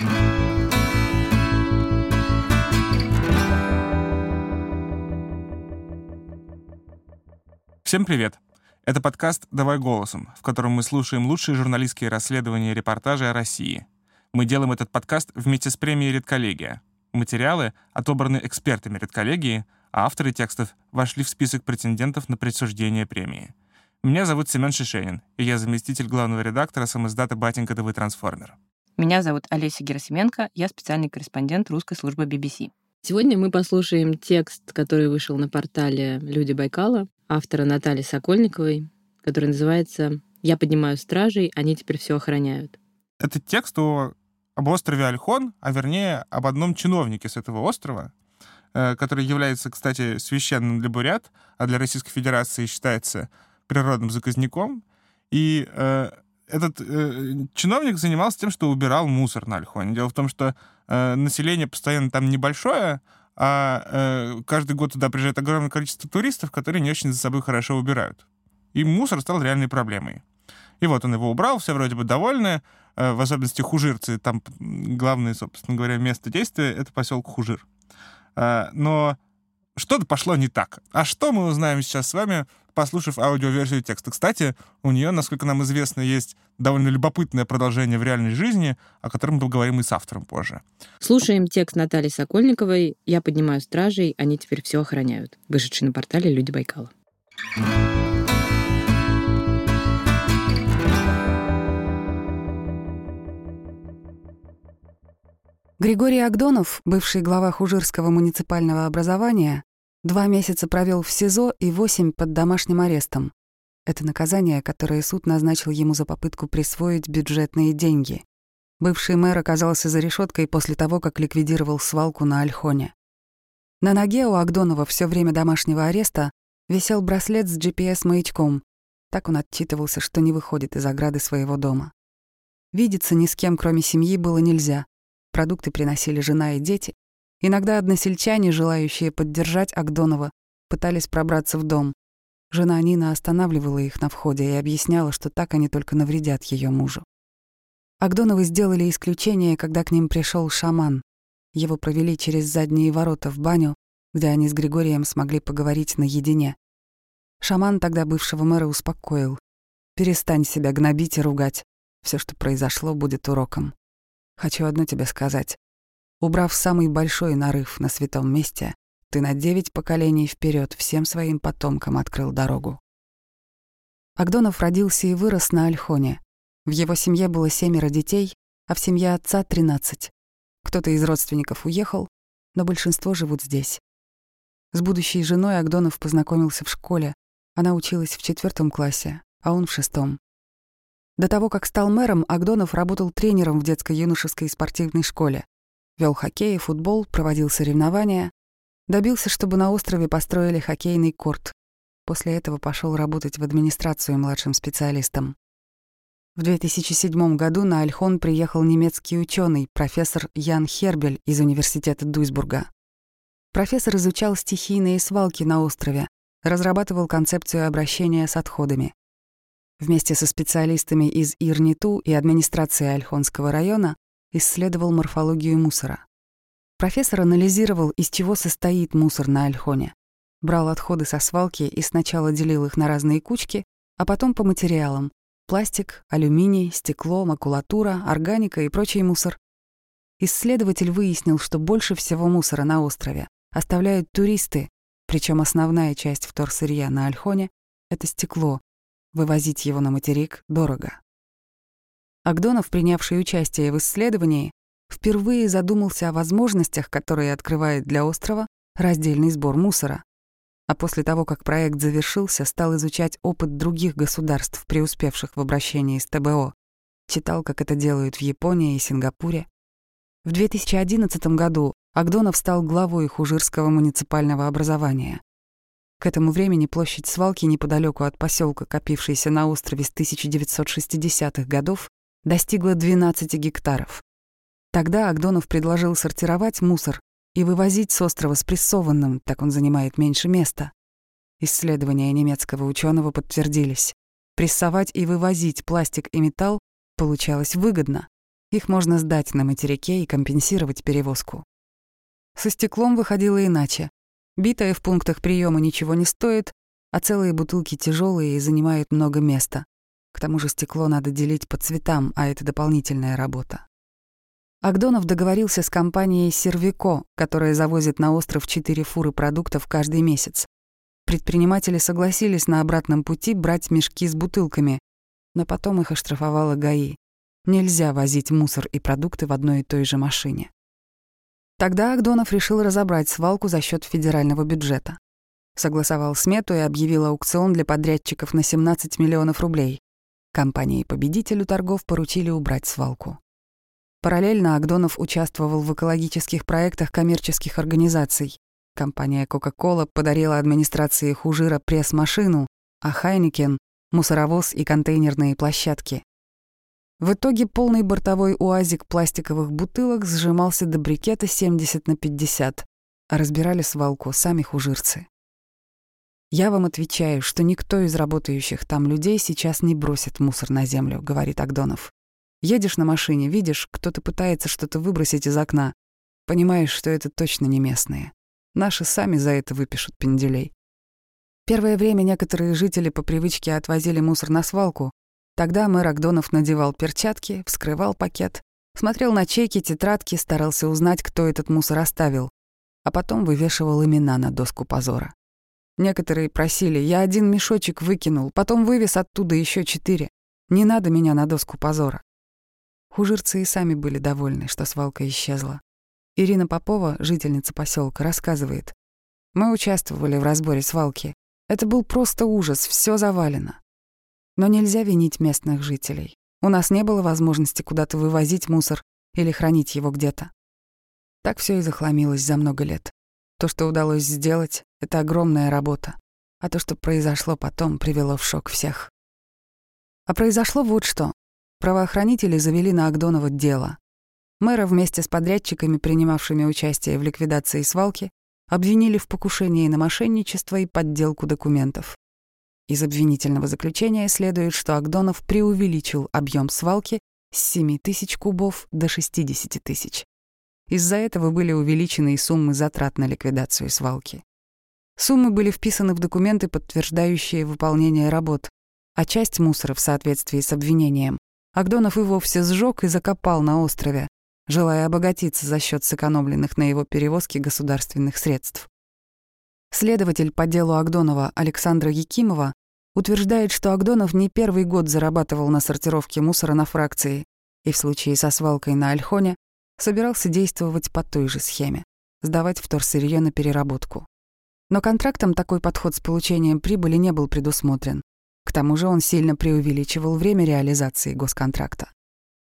Всем привет! Это подкаст «Давай голосом», в котором мы слушаем лучшие журналистские расследования и репортажи о России. Мы делаем этот подкаст вместе с премией «Редколлегия». Материалы отобраны экспертами редколлегии, а авторы текстов вошли в список претендентов на присуждение премии. Меня зовут Семен Шишенин, и я заместитель главного редактора самоиздата «Батенька ТВ Трансформер». Меня зовут Олеся Герасименко, я специальный корреспондент русской службы BBC. Сегодня мы послушаем текст, который вышел на портале «Люди Байкала» автора Натальи Сокольниковой, который называется «Я поднимаю стражей, они теперь все охраняют». Это текст о об острове Альхон, а вернее об одном чиновнике с этого острова, э, который является, кстати, священным для бурят, а для Российской Федерации считается природным заказником. И э, этот э, чиновник занимался тем, что убирал мусор на Альхоне. Дело в том, что э, население постоянно там небольшое, а э, каждый год туда приезжает огромное количество туристов, которые не очень за собой хорошо убирают. И мусор стал реальной проблемой. И вот он его убрал, все вроде бы довольны, э, в особенности хужирцы, там главное, собственно говоря, место действия — это поселок Хужир. Э, но что-то пошло не так. А что мы узнаем сейчас с вами, послушав аудиоверсию текста? Кстати, у нее, насколько нам известно, есть довольно любопытное продолжение в реальной жизни, о котором мы поговорим и с автором позже. Слушаем текст Натальи Сокольниковой «Я поднимаю стражей, они теперь все охраняют», вышедший на портале «Люди Байкала». Григорий Агдонов, бывший глава Хужирского муниципального образования, два месяца провел в СИЗО и восемь под домашним арестом. Это наказание, которое суд назначил ему за попытку присвоить бюджетные деньги. Бывший мэр оказался за решеткой после того, как ликвидировал свалку на Альхоне. На ноге у Агдонова все время домашнего ареста висел браслет с GPS-маячком. Так он отчитывался, что не выходит из ограды своего дома. Видеться ни с кем, кроме семьи, было нельзя. Продукты приносили жена и дети. Иногда односельчане, желающие поддержать Агдонова, пытались пробраться в дом. Жена Нина останавливала их на входе и объясняла, что так они только навредят ее мужу. Агдоновы сделали исключение, когда к ним пришел шаман. Его провели через задние ворота в баню, где они с Григорием смогли поговорить наедине. Шаман тогда бывшего мэра успокоил. «Перестань себя гнобить и ругать. Все, что произошло, будет уроком. Хочу одно тебе сказать. Убрав самый большой нарыв на святом месте, ты на девять поколений вперед всем своим потомкам открыл дорогу. Агдонов родился и вырос на Альхоне. В его семье было семеро детей, а в семье отца — тринадцать. Кто-то из родственников уехал, но большинство живут здесь. С будущей женой Агдонов познакомился в школе. Она училась в четвертом классе, а он в шестом. До того, как стал мэром, Агдонов работал тренером в детско-юношеской спортивной школе. Вел хоккей и футбол, проводил соревнования. Добился, чтобы на острове построили хоккейный корт. После этого пошел работать в администрацию младшим специалистом. В 2007 году на Альхон приехал немецкий ученый, профессор Ян Хербель из университета Дуйсбурга. Профессор изучал стихийные свалки на острове, разрабатывал концепцию обращения с отходами. Вместе со специалистами из ИРНИТУ и администрации Альхонского района исследовал морфологию мусора. Профессор анализировал, из чего состоит мусор на Альхоне. Брал отходы со свалки и сначала делил их на разные кучки, а потом по материалам — пластик, алюминий, стекло, макулатура, органика и прочий мусор. Исследователь выяснил, что больше всего мусора на острове оставляют туристы, причем основная часть вторсырья на Альхоне — это стекло, Вывозить его на материк дорого. Агдонов, принявший участие в исследовании, впервые задумался о возможностях, которые открывает для острова раздельный сбор мусора. А после того, как проект завершился, стал изучать опыт других государств, преуспевших в обращении с ТБО. Читал, как это делают в Японии и Сингапуре. В 2011 году Агдонов стал главой Хужирского муниципального образования. К этому времени площадь свалки неподалеку от поселка, копившейся на острове с 1960-х годов, достигла 12 гектаров. Тогда Агдонов предложил сортировать мусор и вывозить с острова спрессованным, так он занимает меньше места. Исследования немецкого ученого подтвердились. Прессовать и вывозить пластик и металл получалось выгодно. Их можно сдать на материке и компенсировать перевозку. Со стеклом выходило иначе. Битое в пунктах приема ничего не стоит, а целые бутылки тяжелые и занимают много места. К тому же стекло надо делить по цветам, а это дополнительная работа. Агдонов договорился с компанией «Сервико», которая завозит на остров четыре фуры продуктов каждый месяц. Предприниматели согласились на обратном пути брать мешки с бутылками, но потом их оштрафовала ГАИ. Нельзя возить мусор и продукты в одной и той же машине. Тогда Агдонов решил разобрать свалку за счет федерального бюджета. Согласовал смету и объявил аукцион для подрядчиков на 17 миллионов рублей. Компании-победителю торгов поручили убрать свалку. Параллельно Агдонов участвовал в экологических проектах коммерческих организаций. Компания Coca-Cola подарила администрации Хужира пресс-машину, а Хайникен — мусоровоз и контейнерные площадки. В итоге полный бортовой уазик пластиковых бутылок сжимался до брикета 70 на 50, а разбирали свалку сами хужирцы. «Я вам отвечаю, что никто из работающих там людей сейчас не бросит мусор на землю», — говорит Агдонов. «Едешь на машине, видишь, кто-то пытается что-то выбросить из окна. Понимаешь, что это точно не местные. Наши сами за это выпишут пенделей». Первое время некоторые жители по привычке отвозили мусор на свалку, Тогда мэр Агдонов надевал перчатки, вскрывал пакет, смотрел на чеки, тетрадки, старался узнать, кто этот мусор оставил, а потом вывешивал имена на доску позора. Некоторые просили, я один мешочек выкинул, потом вывез оттуда еще четыре. Не надо меня на доску позора. Хужирцы и сами были довольны, что свалка исчезла. Ирина Попова, жительница поселка, рассказывает. Мы участвовали в разборе свалки. Это был просто ужас, все завалено. Но нельзя винить местных жителей. У нас не было возможности куда-то вывозить мусор или хранить его где-то. Так все и захламилось за много лет. То, что удалось сделать, — это огромная работа. А то, что произошло потом, привело в шок всех. А произошло вот что. Правоохранители завели на Агдонова дело. Мэра вместе с подрядчиками, принимавшими участие в ликвидации свалки, обвинили в покушении на мошенничество и подделку документов. Из обвинительного заключения следует, что Агдонов преувеличил объем свалки с 7 тысяч кубов до 60 тысяч. Из-за этого были увеличены и суммы затрат на ликвидацию свалки. Суммы были вписаны в документы, подтверждающие выполнение работ, а часть мусора в соответствии с обвинением Агдонов и вовсе сжег и закопал на острове, желая обогатиться за счет сэкономленных на его перевозке государственных средств. Следователь по делу Агдонова Александра Якимова утверждает, что Агдонов не первый год зарабатывал на сортировке мусора на фракции и в случае со свалкой на Альхоне собирался действовать по той же схеме — сдавать вторсырье на переработку. Но контрактом такой подход с получением прибыли не был предусмотрен. К тому же он сильно преувеличивал время реализации госконтракта.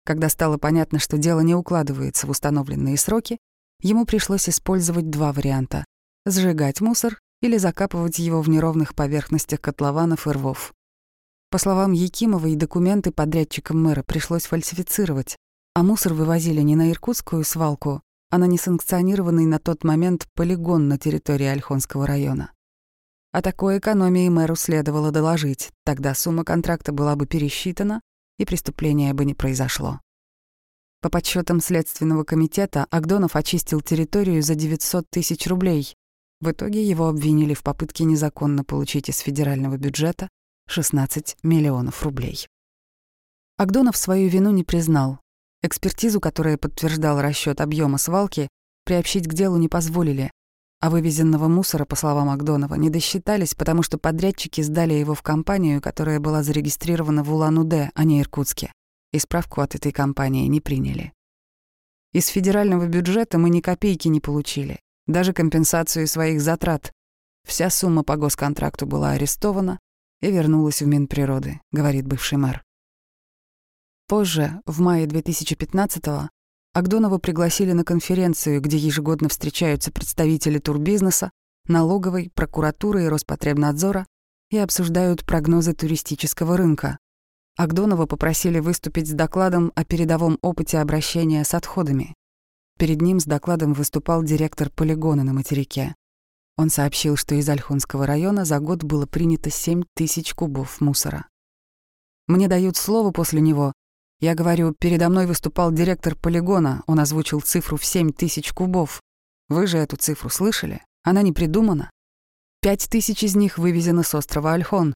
Когда стало понятно, что дело не укладывается в установленные сроки, ему пришлось использовать два варианта — сжигать мусор или закапывать его в неровных поверхностях котлованов и рвов. По словам Якимовой, документы подрядчикам мэра пришлось фальсифицировать, а мусор вывозили не на иркутскую свалку, а на несанкционированный на тот момент полигон на территории Ольхонского района. О такой экономии мэру следовало доложить, тогда сумма контракта была бы пересчитана, и преступление бы не произошло. По подсчетам Следственного комитета, Агдонов очистил территорию за 900 тысяч рублей, в итоге его обвинили в попытке незаконно получить из федерального бюджета 16 миллионов рублей. Агдонов свою вину не признал. Экспертизу, которая подтверждала расчет объема свалки, приобщить к делу не позволили, а вывезенного мусора, по словам Агдонова, не досчитались, потому что подрядчики сдали его в компанию, которая была зарегистрирована в Улан-Удэ, а не Иркутске, и справку от этой компании не приняли. Из федерального бюджета мы ни копейки не получили, даже компенсацию своих затрат. Вся сумма по госконтракту была арестована и вернулась в Минприроды, говорит бывший мэр. Позже, в мае 2015-го, Агдонова пригласили на конференцию, где ежегодно встречаются представители турбизнеса, налоговой, прокуратуры и Роспотребнадзора и обсуждают прогнозы туристического рынка. Агдонова попросили выступить с докладом о передовом опыте обращения с отходами. Перед ним с докладом выступал директор полигона на материке. Он сообщил, что из Альхонского района за год было принято 7 тысяч кубов мусора. Мне дают слово после него, Я говорю, передо мной выступал директор полигона, он озвучил цифру в 7 тысяч кубов. Вы же эту цифру слышали? Она не придумана. Пять тысяч из них вывезены с острова Альхон,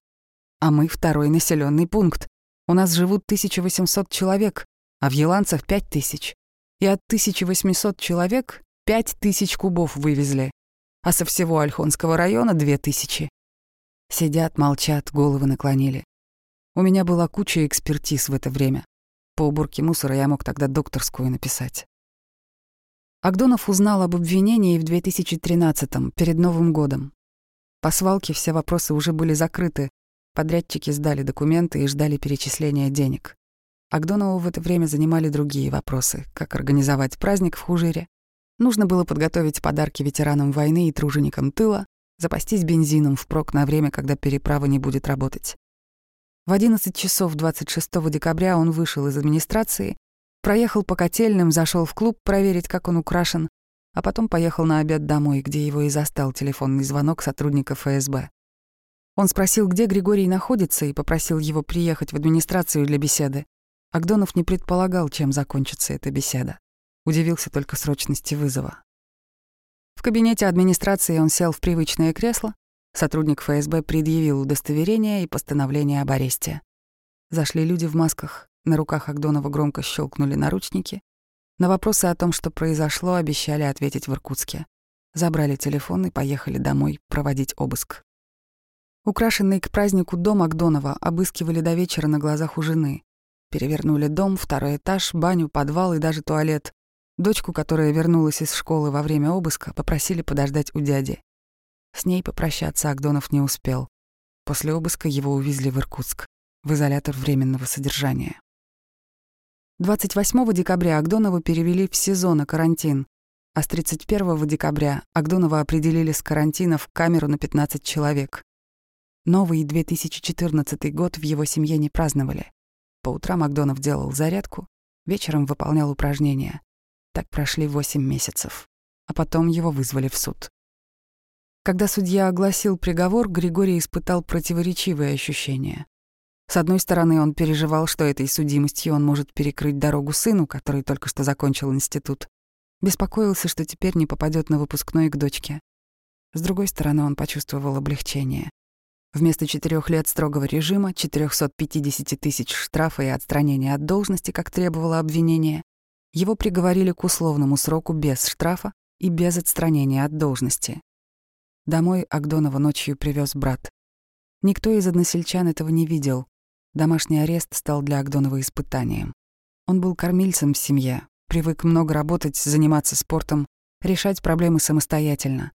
а мы второй населенный пункт. У нас живут 1800 человек, а в Еланцах 5000. И от 1800 человек 5000 кубов вывезли, а со всего Альхонского района 2000. Сидят, молчат, головы наклонили. У меня была куча экспертиз в это время. По уборке мусора я мог тогда докторскую написать. Агдонов узнал об обвинении в 2013-м, перед Новым годом. По свалке все вопросы уже были закрыты, подрядчики сдали документы и ждали перечисления денег. Агдонову в это время занимали другие вопросы, как организовать праздник в Хужире. Нужно было подготовить подарки ветеранам войны и труженикам тыла, запастись бензином впрок на время, когда переправа не будет работать. В 11 часов 26 декабря он вышел из администрации, проехал по котельным, зашел в клуб проверить, как он украшен, а потом поехал на обед домой, где его и застал телефонный звонок сотрудника ФСБ. Он спросил, где Григорий находится, и попросил его приехать в администрацию для беседы. Агдонов не предполагал, чем закончится эта беседа. Удивился только срочности вызова. В кабинете администрации он сел в привычное кресло, сотрудник ФСБ предъявил удостоверение и постановление об аресте. Зашли люди в масках, на руках Агдонова громко щелкнули наручники. На вопросы о том, что произошло, обещали ответить в Иркутске. Забрали телефон и поехали домой проводить обыск. Украшенный к празднику дом Агдонова обыскивали до вечера на глазах у жены. Перевернули дом, второй этаж, баню, подвал и даже туалет. Дочку, которая вернулась из школы во время обыска, попросили подождать у дяди. С ней попрощаться Агдонов не успел. После обыска его увезли в Иркутск, в изолятор временного содержания. 28 декабря Агдонова перевели в СИЗО на карантин, а с 31 декабря Агдонова определили с карантина в камеру на 15 человек. Новый 2014 год в его семье не праздновали. По утрам Макдонов делал зарядку, вечером выполнял упражнения. Так прошли восемь месяцев. А потом его вызвали в суд. Когда судья огласил приговор, Григорий испытал противоречивые ощущения. С одной стороны, он переживал, что этой судимостью он может перекрыть дорогу сыну, который только что закончил институт. Беспокоился, что теперь не попадет на выпускной к дочке. С другой стороны, он почувствовал облегчение. Вместо четырех лет строгого режима, 450 тысяч штрафа и отстранения от должности, как требовало обвинение, его приговорили к условному сроку без штрафа и без отстранения от должности. Домой Агдонова ночью привез брат. Никто из односельчан этого не видел. Домашний арест стал для Агдонова испытанием. Он был кормильцем в семье, привык много работать, заниматься спортом, решать проблемы самостоятельно.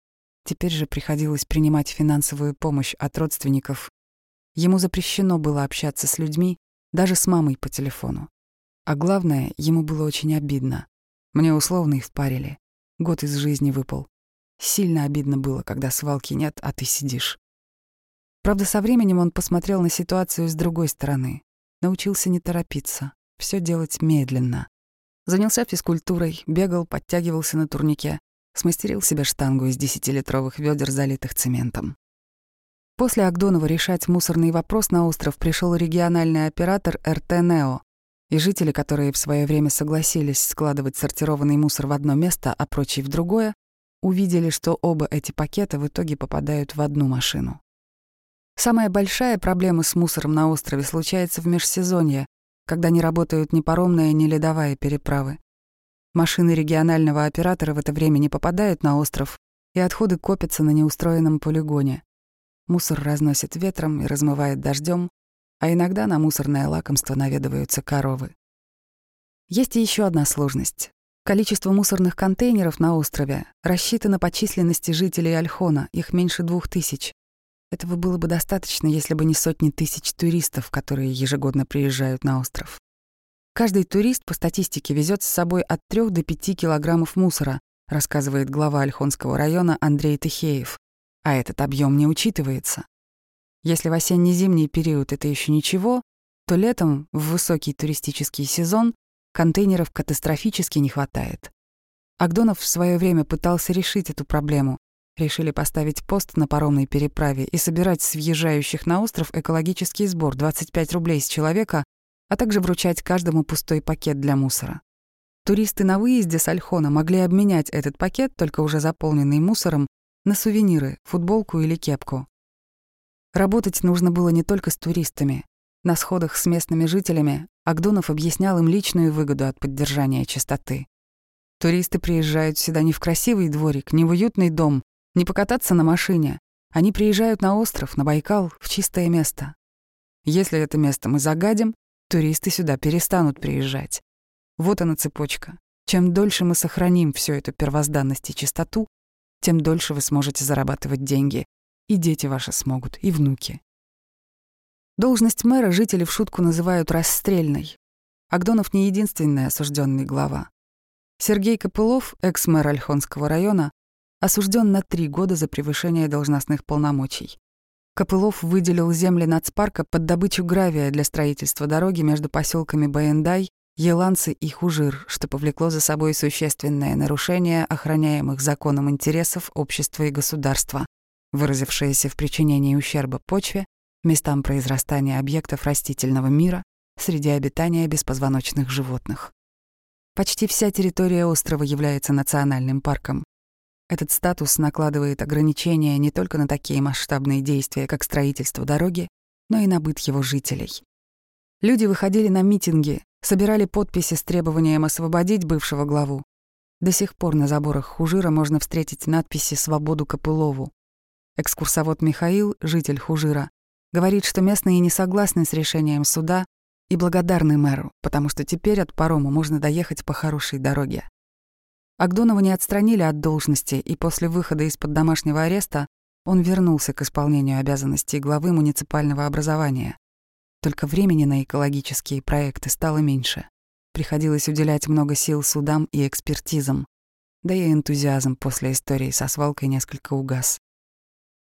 Теперь же приходилось принимать финансовую помощь от родственников. Ему запрещено было общаться с людьми, даже с мамой по телефону. А главное, ему было очень обидно. Мне условно их впарили. Год из жизни выпал. Сильно обидно было, когда свалки нет, а ты сидишь. Правда, со временем он посмотрел на ситуацию с другой стороны. Научился не торопиться, все делать медленно. Занялся физкультурой, бегал, подтягивался на турнике, смастерил себе штангу из десятилитровых ведер, залитых цементом. После Агдонова решать мусорный вопрос на остров пришел региональный оператор РТ «Нео», и жители, которые в свое время согласились складывать сортированный мусор в одно место, а прочий в другое, увидели, что оба эти пакета в итоге попадают в одну машину. Самая большая проблема с мусором на острове случается в межсезонье, когда не работают ни паромная, ни ледовая переправы. Машины регионального оператора в это время не попадают на остров, и отходы копятся на неустроенном полигоне. Мусор разносит ветром и размывает дождем, а иногда на мусорное лакомство наведываются коровы. Есть еще одна сложность. Количество мусорных контейнеров на острове рассчитано по численности жителей Альхона, их меньше двух тысяч. Этого было бы достаточно, если бы не сотни тысяч туристов, которые ежегодно приезжают на остров. Каждый турист по статистике везет с собой от 3 до 5 килограммов мусора, рассказывает глава Ольхонского района Андрей Тихеев. А этот объем не учитывается. Если в осенне-зимний период это еще ничего, то летом, в высокий туристический сезон, контейнеров катастрофически не хватает. Агдонов в свое время пытался решить эту проблему. Решили поставить пост на паромной переправе и собирать с въезжающих на остров экологический сбор 25 рублей с человека а также вручать каждому пустой пакет для мусора. Туристы на выезде с Альхона могли обменять этот пакет, только уже заполненный мусором, на сувениры, футболку или кепку. Работать нужно было не только с туристами. На сходах с местными жителями Агдонов объяснял им личную выгоду от поддержания чистоты. Туристы приезжают сюда не в красивый дворик, не в уютный дом, не покататься на машине. Они приезжают на остров, на Байкал, в чистое место. Если это место мы загадим, туристы сюда перестанут приезжать. Вот она цепочка. Чем дольше мы сохраним всю эту первозданность и чистоту, тем дольше вы сможете зарабатывать деньги. И дети ваши смогут, и внуки. Должность мэра жители в шутку называют расстрельной. Агдонов не единственный осужденный глава. Сергей Копылов, экс-мэр Ольхонского района, осужден на три года за превышение должностных полномочий. Копылов выделил земли нацпарка под добычу гравия для строительства дороги между поселками Баендай, Еланцы и Хужир, что повлекло за собой существенное нарушение охраняемых законом интересов общества и государства, выразившееся в причинении ущерба почве, местам произрастания объектов растительного мира, среди обитания беспозвоночных животных. Почти вся территория острова является национальным парком. Этот статус накладывает ограничения не только на такие масштабные действия, как строительство дороги, но и на быт его жителей. Люди выходили на митинги, собирали подписи с требованием освободить бывшего главу. До сих пор на заборах Хужира можно встретить надписи «Свободу Копылову». Экскурсовод Михаил, житель Хужира, говорит, что местные не согласны с решением суда и благодарны мэру, потому что теперь от парома можно доехать по хорошей дороге. Агдонова не отстранили от должности, и после выхода из-под домашнего ареста он вернулся к исполнению обязанностей главы муниципального образования. Только времени на экологические проекты стало меньше. Приходилось уделять много сил судам и экспертизам. Да и энтузиазм после истории со свалкой несколько угас.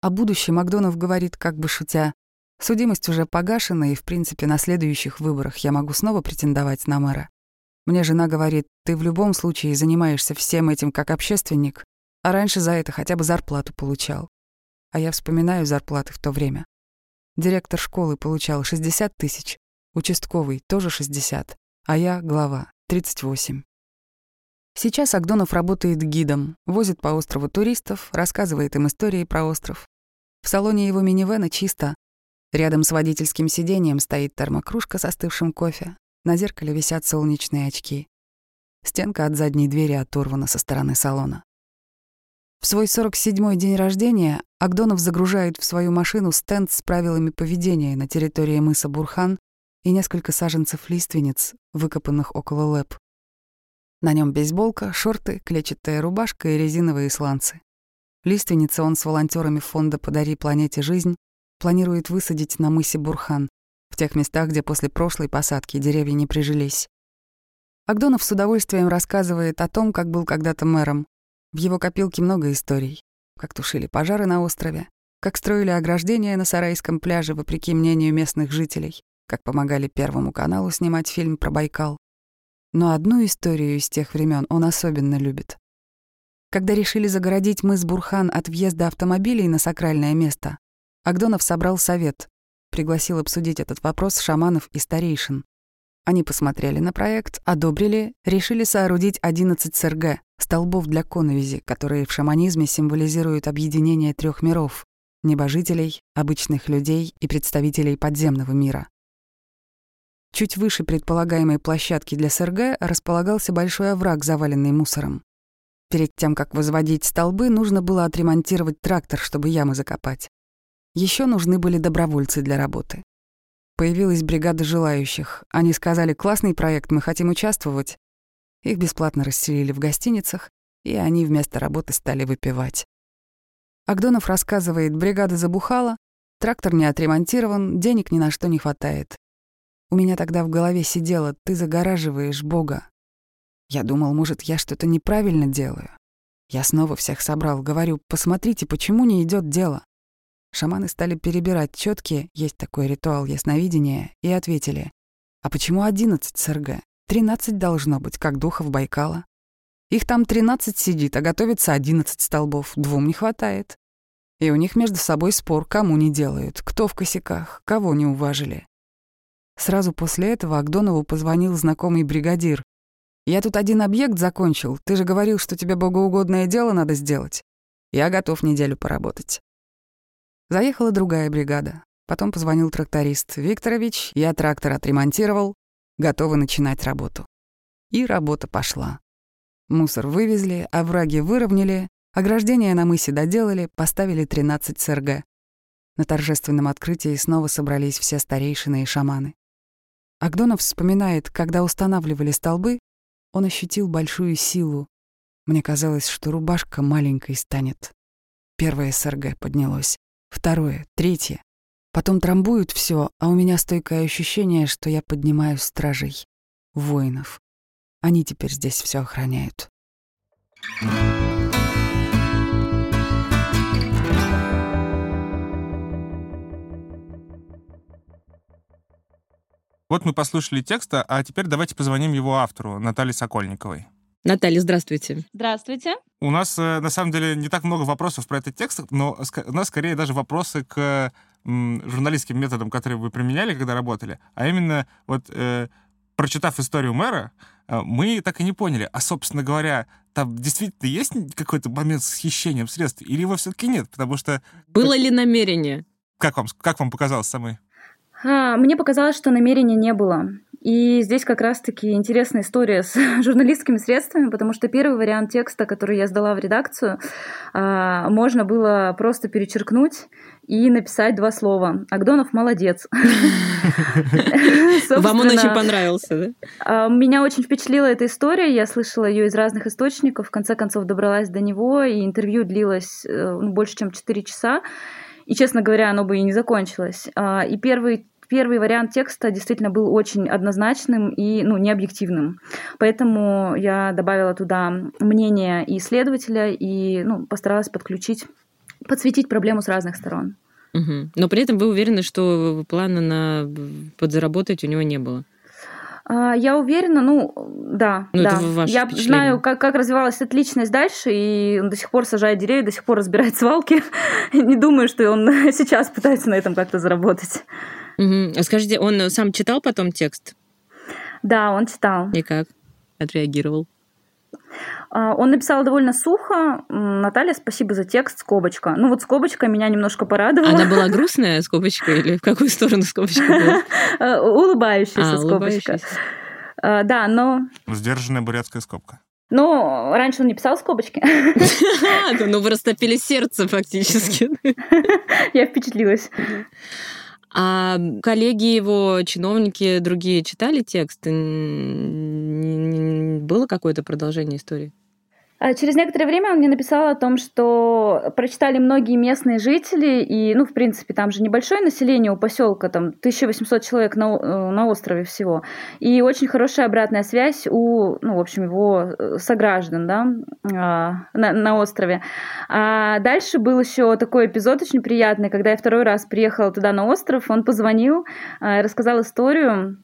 О будущем Макдонов говорит как бы шутя, Судимость уже погашена, и, в принципе, на следующих выборах я могу снова претендовать на мэра. Мне жена говорит, ты в любом случае занимаешься всем этим как общественник, а раньше за это хотя бы зарплату получал. А я вспоминаю зарплаты в то время. Директор школы получал 60 тысяч, участковый тоже 60, а я — глава, 38. Сейчас Агдонов работает гидом, возит по острову туристов, рассказывает им истории про остров. В салоне его минивэна чисто, Рядом с водительским сиденьем стоит термокружка с остывшим кофе. На зеркале висят солнечные очки. Стенка от задней двери оторвана со стороны салона. В свой 47-й день рождения Агдонов загружает в свою машину стенд с правилами поведения на территории мыса Бурхан и несколько саженцев лиственниц, выкопанных около лэп. На нем бейсболка, шорты, клетчатая рубашка и резиновые сланцы. Лиственницы он с волонтерами фонда «Подари планете жизнь» планирует высадить на мысе Бурхан, в тех местах, где после прошлой посадки деревья не прижились. Агдонов с удовольствием рассказывает о том, как был когда-то мэром. В его копилке много историй. Как тушили пожары на острове, как строили ограждения на Сарайском пляже, вопреки мнению местных жителей, как помогали Первому каналу снимать фильм про Байкал. Но одну историю из тех времен он особенно любит. Когда решили загородить мыс Бурхан от въезда автомобилей на сакральное место, Агдонов собрал совет, пригласил обсудить этот вопрос шаманов и старейшин. Они посмотрели на проект, одобрили, решили соорудить 11 СРГ, столбов для коновизи, которые в шаманизме символизируют объединение трех миров — небожителей, обычных людей и представителей подземного мира. Чуть выше предполагаемой площадки для СРГ располагался большой овраг, заваленный мусором. Перед тем, как возводить столбы, нужно было отремонтировать трактор, чтобы ямы закопать. Еще нужны были добровольцы для работы. Появилась бригада желающих. Они сказали, классный проект, мы хотим участвовать. Их бесплатно расселили в гостиницах, и они вместо работы стали выпивать. Агдонов рассказывает, бригада забухала, трактор не отремонтирован, денег ни на что не хватает. У меня тогда в голове сидело «ты загораживаешь Бога». Я думал, может, я что-то неправильно делаю. Я снова всех собрал, говорю, посмотрите, почему не идет дело. Шаманы стали перебирать четки, есть такой ритуал ясновидения, и ответили, «А почему одиннадцать СРГ? Тринадцать должно быть, как духов Байкала. Их там тринадцать сидит, а готовится одиннадцать столбов, двум не хватает. И у них между собой спор, кому не делают, кто в косяках, кого не уважили. Сразу после этого Агдонову позвонил знакомый бригадир. «Я тут один объект закончил. Ты же говорил, что тебе богоугодное дело надо сделать. Я готов неделю поработать». Заехала другая бригада. Потом позвонил тракторист. «Викторович, я трактор отремонтировал. Готовы начинать работу». И работа пошла. Мусор вывезли, овраги выровняли, ограждение на мысе доделали, поставили 13 СРГ. На торжественном открытии снова собрались все старейшины и шаманы. Агдонов вспоминает, когда устанавливали столбы, он ощутил большую силу. Мне казалось, что рубашка маленькой станет. Первое СРГ поднялось, второе, третье. Потом трамбуют все, а у меня стойкое ощущение, что я поднимаю стражей, воинов. Они теперь здесь все охраняют. Вот мы послушали текста, а теперь давайте позвоним его автору, Наталье Сокольниковой. Наталья, здравствуйте. Здравствуйте. У нас, э, на самом деле, не так много вопросов про этот текст, но у нас скорее даже вопросы к журналистским методам, которые вы применяли, когда работали, а именно вот э, прочитав историю мэра, э, мы так и не поняли, а, собственно говоря, там действительно есть какой-то момент с хищением средств, или его все-таки нет, потому что... Было ли намерение? Как вам, как вам показалось самой? А, мне показалось, что намерения не было. И здесь как раз-таки интересная история с журналистскими средствами, потому что первый вариант текста, который я сдала в редакцию, а, можно было просто перечеркнуть и написать два слова. Агдонов молодец. Вам он очень понравился, да? А, меня очень впечатлила эта история. Я слышала ее из разных источников. В конце концов добралась до него, и интервью длилось э, ну, больше, чем 4 часа. И, честно говоря, оно бы и не закончилось. И первый первый вариант текста действительно был очень однозначным и ну, необъективным. Поэтому я добавила туда мнение и исследователя и ну, постаралась подключить, подсветить проблему с разных сторон. Угу. Но при этом вы уверены, что плана на подзаработать у него не было? А, я уверена, ну да, ну, да. Я знаю, как, как развивалась эта личность дальше, и он до сих пор сажает деревья, до сих пор разбирает свалки. Не думаю, что он сейчас пытается на этом как-то заработать. Угу. А скажите, он сам читал потом текст? Да, он читал. И как? Отреагировал? А, он написал довольно сухо. Наталья, спасибо за текст, скобочка. Ну вот скобочка меня немножко порадовала. Она была грустная скобочка или в какую сторону скобочка была? А, улыбающаяся скобочка. А, да, но... Сдержанная бурятская скобка. Ну, раньше он не писал скобочки. Ну, вы растопили сердце фактически. Я впечатлилась. А коллеги его, чиновники другие читали текст? Было какое-то продолжение истории? А через некоторое время он мне написал о том, что прочитали многие местные жители, и, ну, в принципе, там же небольшое население у поселка, там 1800 человек на, э, на острове всего, и очень хорошая обратная связь у, ну, в общем, его э, сограждан, да, а, на, на острове. А дальше был еще такой эпизод очень приятный, когда я второй раз приехала туда на остров, он позвонил, а, рассказал историю,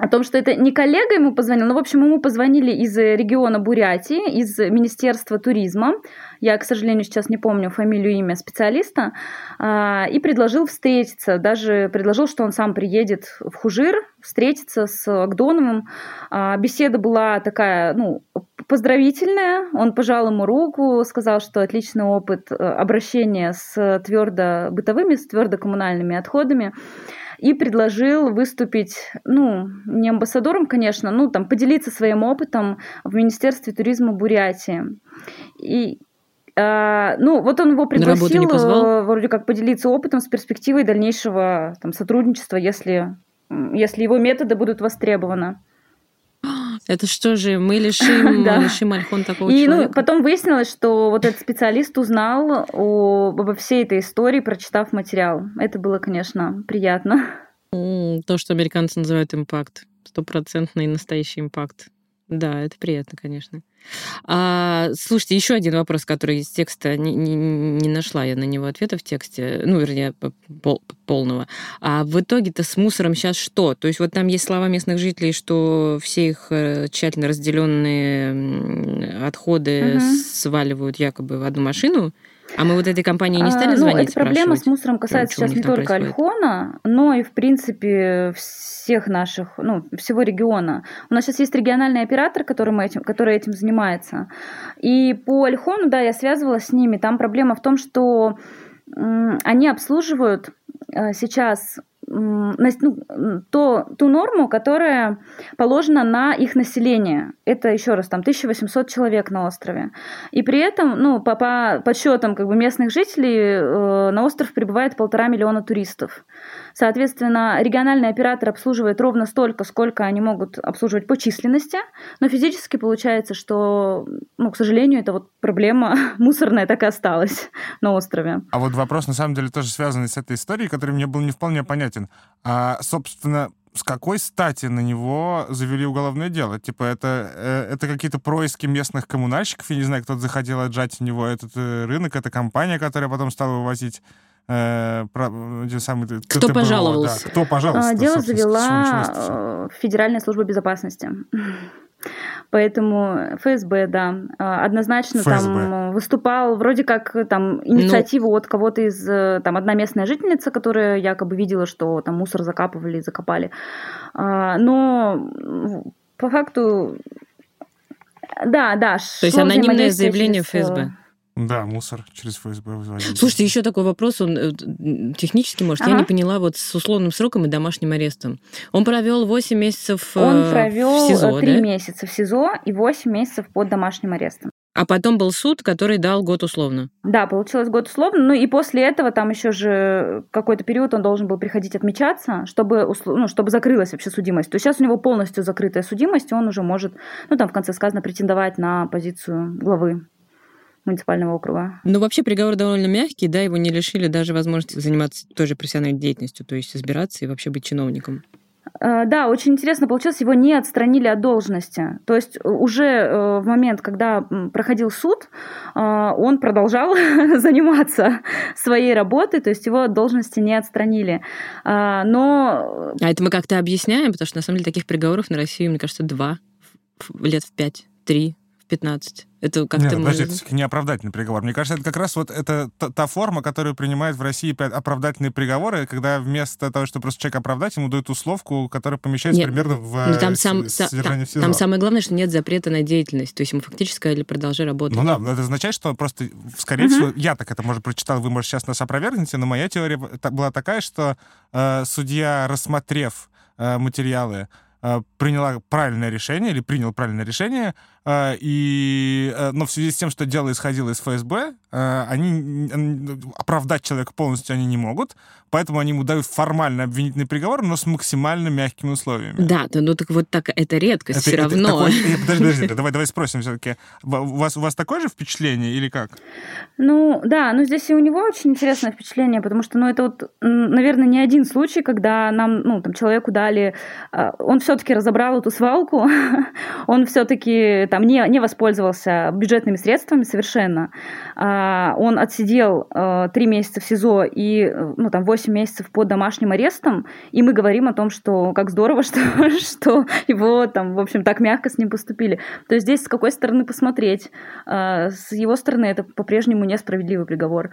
о том, что это не коллега ему позвонил, но, в общем, ему позвонили из региона Бурятии, из Министерства туризма. Я, к сожалению, сейчас не помню фамилию, имя специалиста. А, и предложил встретиться. Даже предложил, что он сам приедет в Хужир, встретиться с Агдоновым. А, беседа была такая, ну, поздравительная. Он пожал ему руку, сказал, что отличный опыт э, обращения с твердо бытовыми, с твердо коммунальными отходами и предложил выступить, ну, не амбассадором, конечно, ну, там, поделиться своим опытом в Министерстве туризма Бурятии. И Uh, ну, вот он его пригласил э, вроде как поделиться опытом с перспективой дальнейшего там, сотрудничества, если, если его методы будут востребованы. Это что же, мы лишим, да. лишим Альхон такого И человека? Ну, потом выяснилось, что вот этот специалист узнал о, обо всей этой истории, прочитав материал. Это было, конечно, приятно. То, что американцы называют импакт. Стопроцентный настоящий импакт. Да, это приятно, конечно. А, слушайте, еще один вопрос, который из текста не, не, не нашла я на него ответа в тексте, ну, вернее, пол, полного. А в итоге-то с мусором сейчас что? То есть вот там есть слова местных жителей, что все их э, тщательно разделенные отходы угу. сваливают якобы в одну машину, а мы вот этой компании не стали а, звонить? Ну, эта проблема с мусором касается сейчас не только происходит? Альхона, но и, в принципе, всех наших, ну, всего региона. У нас сейчас есть региональный оператор, который, мы этим, который этим занимается. И по Альхону, да, я связывалась с ними. Там проблема в том, что они обслуживают э, сейчас ну, то, ту норму, которая положена на их население. Это, еще раз, там 1800 человек на острове. И при этом, ну, по, по подсчетам как бы, местных жителей, э, на остров прибывает полтора миллиона туристов. Соответственно, региональный оператор обслуживает ровно столько, сколько они могут обслуживать по численности, но физически получается, что, ну, к сожалению, это вот проблема мусорная так и осталась на острове. А вот вопрос, на самом деле, тоже связанный с этой историей, который мне был не вполне понятен. А, собственно, с какой стати на него завели уголовное дело? Типа, это, э, это какие-то происки местных коммунальщиков, я не знаю, кто-то захотел отжать у него этот э, рынок, это компания, которая потом стала вывозить э, про, самый, кто ТТБО, пожаловался? Да, кто пожаловался? Дело завела э, Федеральная служба безопасности. Поэтому ФСБ, да, однозначно ФСБ. там выступал вроде как там инициатива ну... от кого-то из э, там одна местная жительница, которая якобы видела, что там мусор закапывали, закопали. А, но по факту да, да. То есть анонимное заявление через... ФСБ. Э, да, мусор через ФСБ вывозили. Слушайте, еще такой вопрос, он э, технически, может, ага. я не поняла, вот с условным сроком и домашним арестом. Он провел 8 месяцев Он э, провел в СИЗО, 3 да? месяца в СИЗО и 8 месяцев под домашним арестом. А потом был суд, который дал год условно. Да, получилось год условно. Ну и после этого там еще же какой-то период он должен был приходить отмечаться, чтобы, ну, чтобы закрылась вообще судимость. То есть сейчас у него полностью закрытая судимость, и он уже может, ну там в конце сказано, претендовать на позицию главы муниципального округа. Ну, вообще приговор довольно мягкий, да, его не лишили даже возможности заниматься той же профессиональной деятельностью, то есть избираться и вообще быть чиновником. Э, да, очень интересно получилось, его не отстранили от должности. То есть уже э, в момент, когда проходил суд, э, он продолжал заниматься своей работой, то есть его от должности не отстранили. Но... А это мы как-то объясняем, потому что на самом деле таких приговоров на Россию, мне кажется, два лет в пять, три, в пятнадцать. Это как-то... Нет, подожди, это не оправдательный приговор. Мне кажется, это как раз вот это та, та форма, которую принимают в России оправдательные приговоры, когда вместо того, чтобы просто человека оправдать, ему дают условку, которая помещается нет, примерно в ну, там сам, содержание там, там самое главное, что нет запрета на деятельность. То есть ему фактически сказали, продолжай работать. Ну да, это означает, что просто, скорее угу. всего, я так это, может, прочитал, вы, может, сейчас нас опровергнете, но моя теория была такая, что э, судья, рассмотрев э, материалы, э, приняла правильное решение или принял правильное решение, и, э, но в связи с тем, что дело исходило из ФСБ, э, они, оправдать человека полностью они не могут, поэтому они ему дают формально обвинительный приговор, но с максимально мягкими условиями. Да, да ну так вот так это редкость это, все это, равно. Такой, э, подожди, подожди, давай, давай спросим все-таки. У вас, у вас такое же впечатление или как? Ну, да, ну здесь и у него очень интересное впечатление, потому что, ну, это вот, наверное, не один случай, когда нам, ну, там, человеку дали, он все-таки разобрал эту свалку, он все-таки там не, не воспользовался бюджетными средствами совершенно. А, он отсидел а, три месяца в СИЗО и ну, там, 8 месяцев под домашним арестом, и мы говорим о том, что как здорово, что, что его там, в общем, так мягко с ним поступили. То есть здесь с какой стороны посмотреть? А, с его стороны это по-прежнему несправедливый приговор.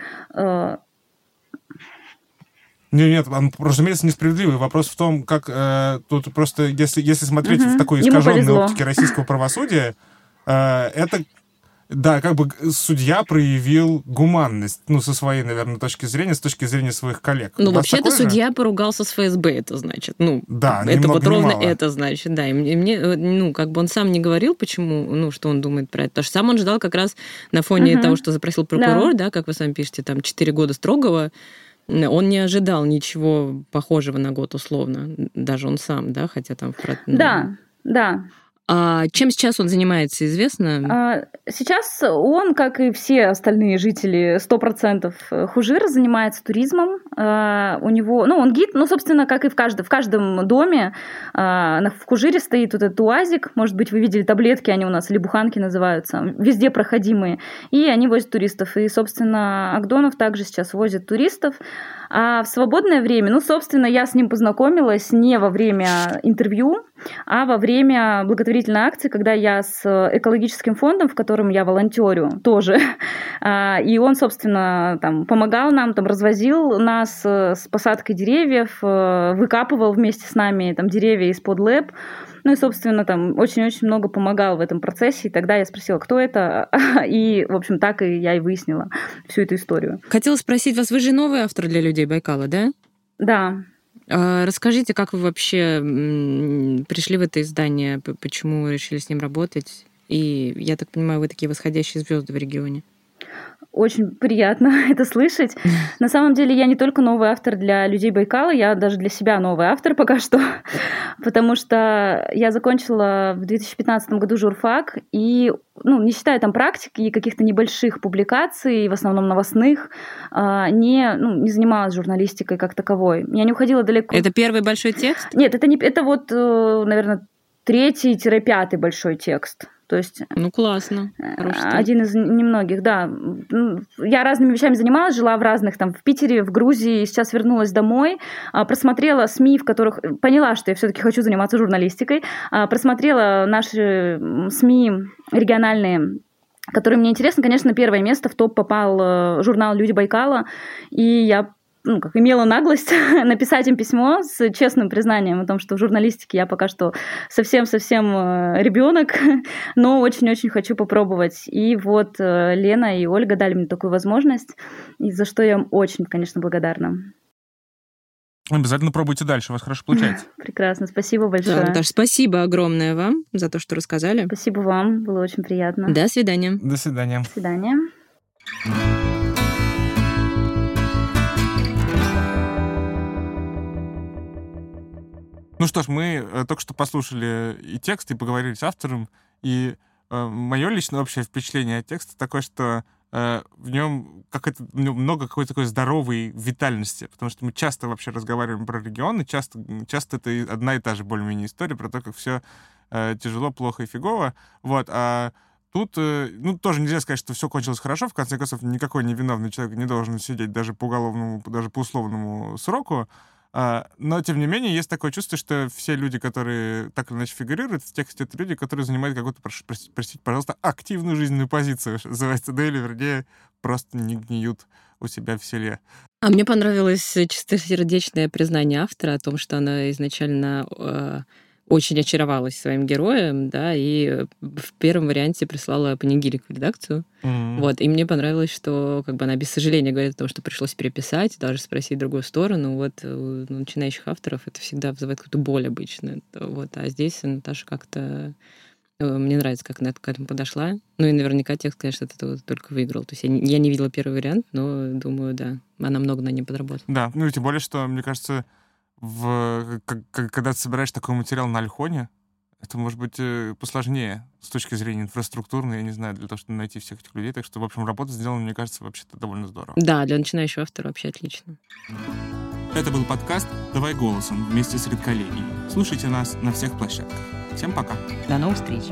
Нет, нет, он, разумеется, несправедливый. Вопрос в том, как э, тут просто, если, если смотреть угу. в такой искаженной оптике российского правосудия, э, это да, как бы судья проявил гуманность, ну, со своей, наверное, точки зрения, с точки зрения своих коллег. Ну, вообще-то судья поругался с ФСБ, это значит. Ну, да, это вот ровно мало. это значит, да. И мне, мне, э, ну, как бы он сам не говорил, почему, ну, что он думает про это. Потому что сам он ждал как раз на фоне угу. того, что запросил прокурор, да. да, как вы сами пишете, там, 4 года строгого, он не ожидал ничего похожего на год условно, даже он сам, да, хотя там... Да, да. А чем сейчас он занимается, известно? А, сейчас он, как и все остальные жители 100% Хужира, занимается туризмом. А, у него, ну, он гид, ну, собственно, как и в каждом, в каждом доме а, в Хужире стоит вот этот уазик. Может быть, вы видели таблетки, они у нас, или буханки называются, везде проходимые. И они возят туристов. И, собственно, Агдонов также сейчас возит туристов. А в свободное время, ну, собственно, я с ним познакомилась не во время интервью, а во время благотворительной акции, когда я с экологическим фондом, в котором я волонтерю, тоже, а, и он, собственно, там помогал нам, там развозил нас э, с посадкой деревьев, э, выкапывал вместе с нами там деревья из-под лэп, ну и, собственно, там очень-очень много помогал в этом процессе. И тогда я спросила, кто это. И, в общем, так и я и выяснила всю эту историю. Хотела спросить вас, вы же новый автор для людей Байкала, да? Да. А расскажите, как вы вообще пришли в это издание, почему решили с ним работать? И, я так понимаю, вы такие восходящие звезды в регионе. Очень приятно это слышать. На самом деле я не только новый автор для людей Байкала, я даже для себя новый автор пока что, потому что я закончила в 2015 году журфак и, ну, не считая там практики и каких-то небольших публикаций, в основном новостных, а, не, ну, не занималась журналистикой как таковой. Я не уходила далеко. Это первый большой текст? Нет, это не, это вот, э, наверное, третий-пятый большой текст. То есть... Ну, классно. Один из немногих, да. Я разными вещами занималась, жила в разных, там, в Питере, в Грузии, сейчас вернулась домой, а, просмотрела СМИ, в которых... Поняла, что я все таки хочу заниматься журналистикой, а, просмотрела наши СМИ региональные, которые мне интересны. Конечно, первое место в топ попал э, журнал «Люди Байкала», и я ну, как имела наглость написать им письмо с честным признанием о том, что в журналистике я пока что совсем-совсем э, ребенок, но очень-очень хочу попробовать. И вот э, Лена и Ольга дали мне такую возможность, и за что я им очень, конечно, благодарна. Обязательно пробуйте дальше, у вас хорошо получается. Прекрасно, спасибо большое. Да, Наташа, спасибо огромное вам за то, что рассказали. Спасибо вам, было очень приятно. До свидания. До свидания. До свидания. Ну что ж, мы э, только что послушали и текст, и поговорили с автором, и э, мое личное общее впечатление от текста такое, что э, в нем какое-то много какой-то такой здоровой витальности, потому что мы часто вообще разговариваем про регионы, часто, часто это одна и та же более-менее история про то, как все э, тяжело, плохо и фигово, вот, а Тут, э, ну, тоже нельзя сказать, что все кончилось хорошо. В конце концов, никакой невиновный человек не должен сидеть даже по уголовному, даже по условному сроку. А, но, тем не менее, есть такое чувство, что все люди, которые так или иначе фигурируют в тексте, это люди, которые занимают какую-то, простите, пожалуйста, активную жизненную позицию, называется, да, или, вернее, просто не гниют у себя в селе. А мне понравилось чистосердечное признание автора о том, что она изначально э, очень очаровалась своим героем, да, и в первом варианте прислала панигирик в редакцию. Mm-hmm. Вот, и мне понравилось, что как бы она без сожаления говорит о том, что пришлось переписать, даже спросить другую сторону. Вот у начинающих авторов это всегда вызывает какую-то боль обычно. Вот, а здесь Наташа как-то э, мне нравится, как она к этому подошла. Ну и наверняка текст, конечно, от этого только выиграл. То есть я не, я не видела первый вариант, но думаю, да, она много на нем подработала. Да, ну и тем более, что, мне кажется, в, когда ты собираешь такой материал на Альхоне, это может быть э, посложнее с точки зрения инфраструктурной, я не знаю, для того, чтобы найти всех этих людей. Так что, в общем, работа сделана, мне кажется, вообще-то довольно здорово. Да, для начинающего автора вообще отлично. Это был подкаст «Давай голосом» вместе с Редколлегией. Слушайте нас на всех площадках. Всем пока. До новых встреч.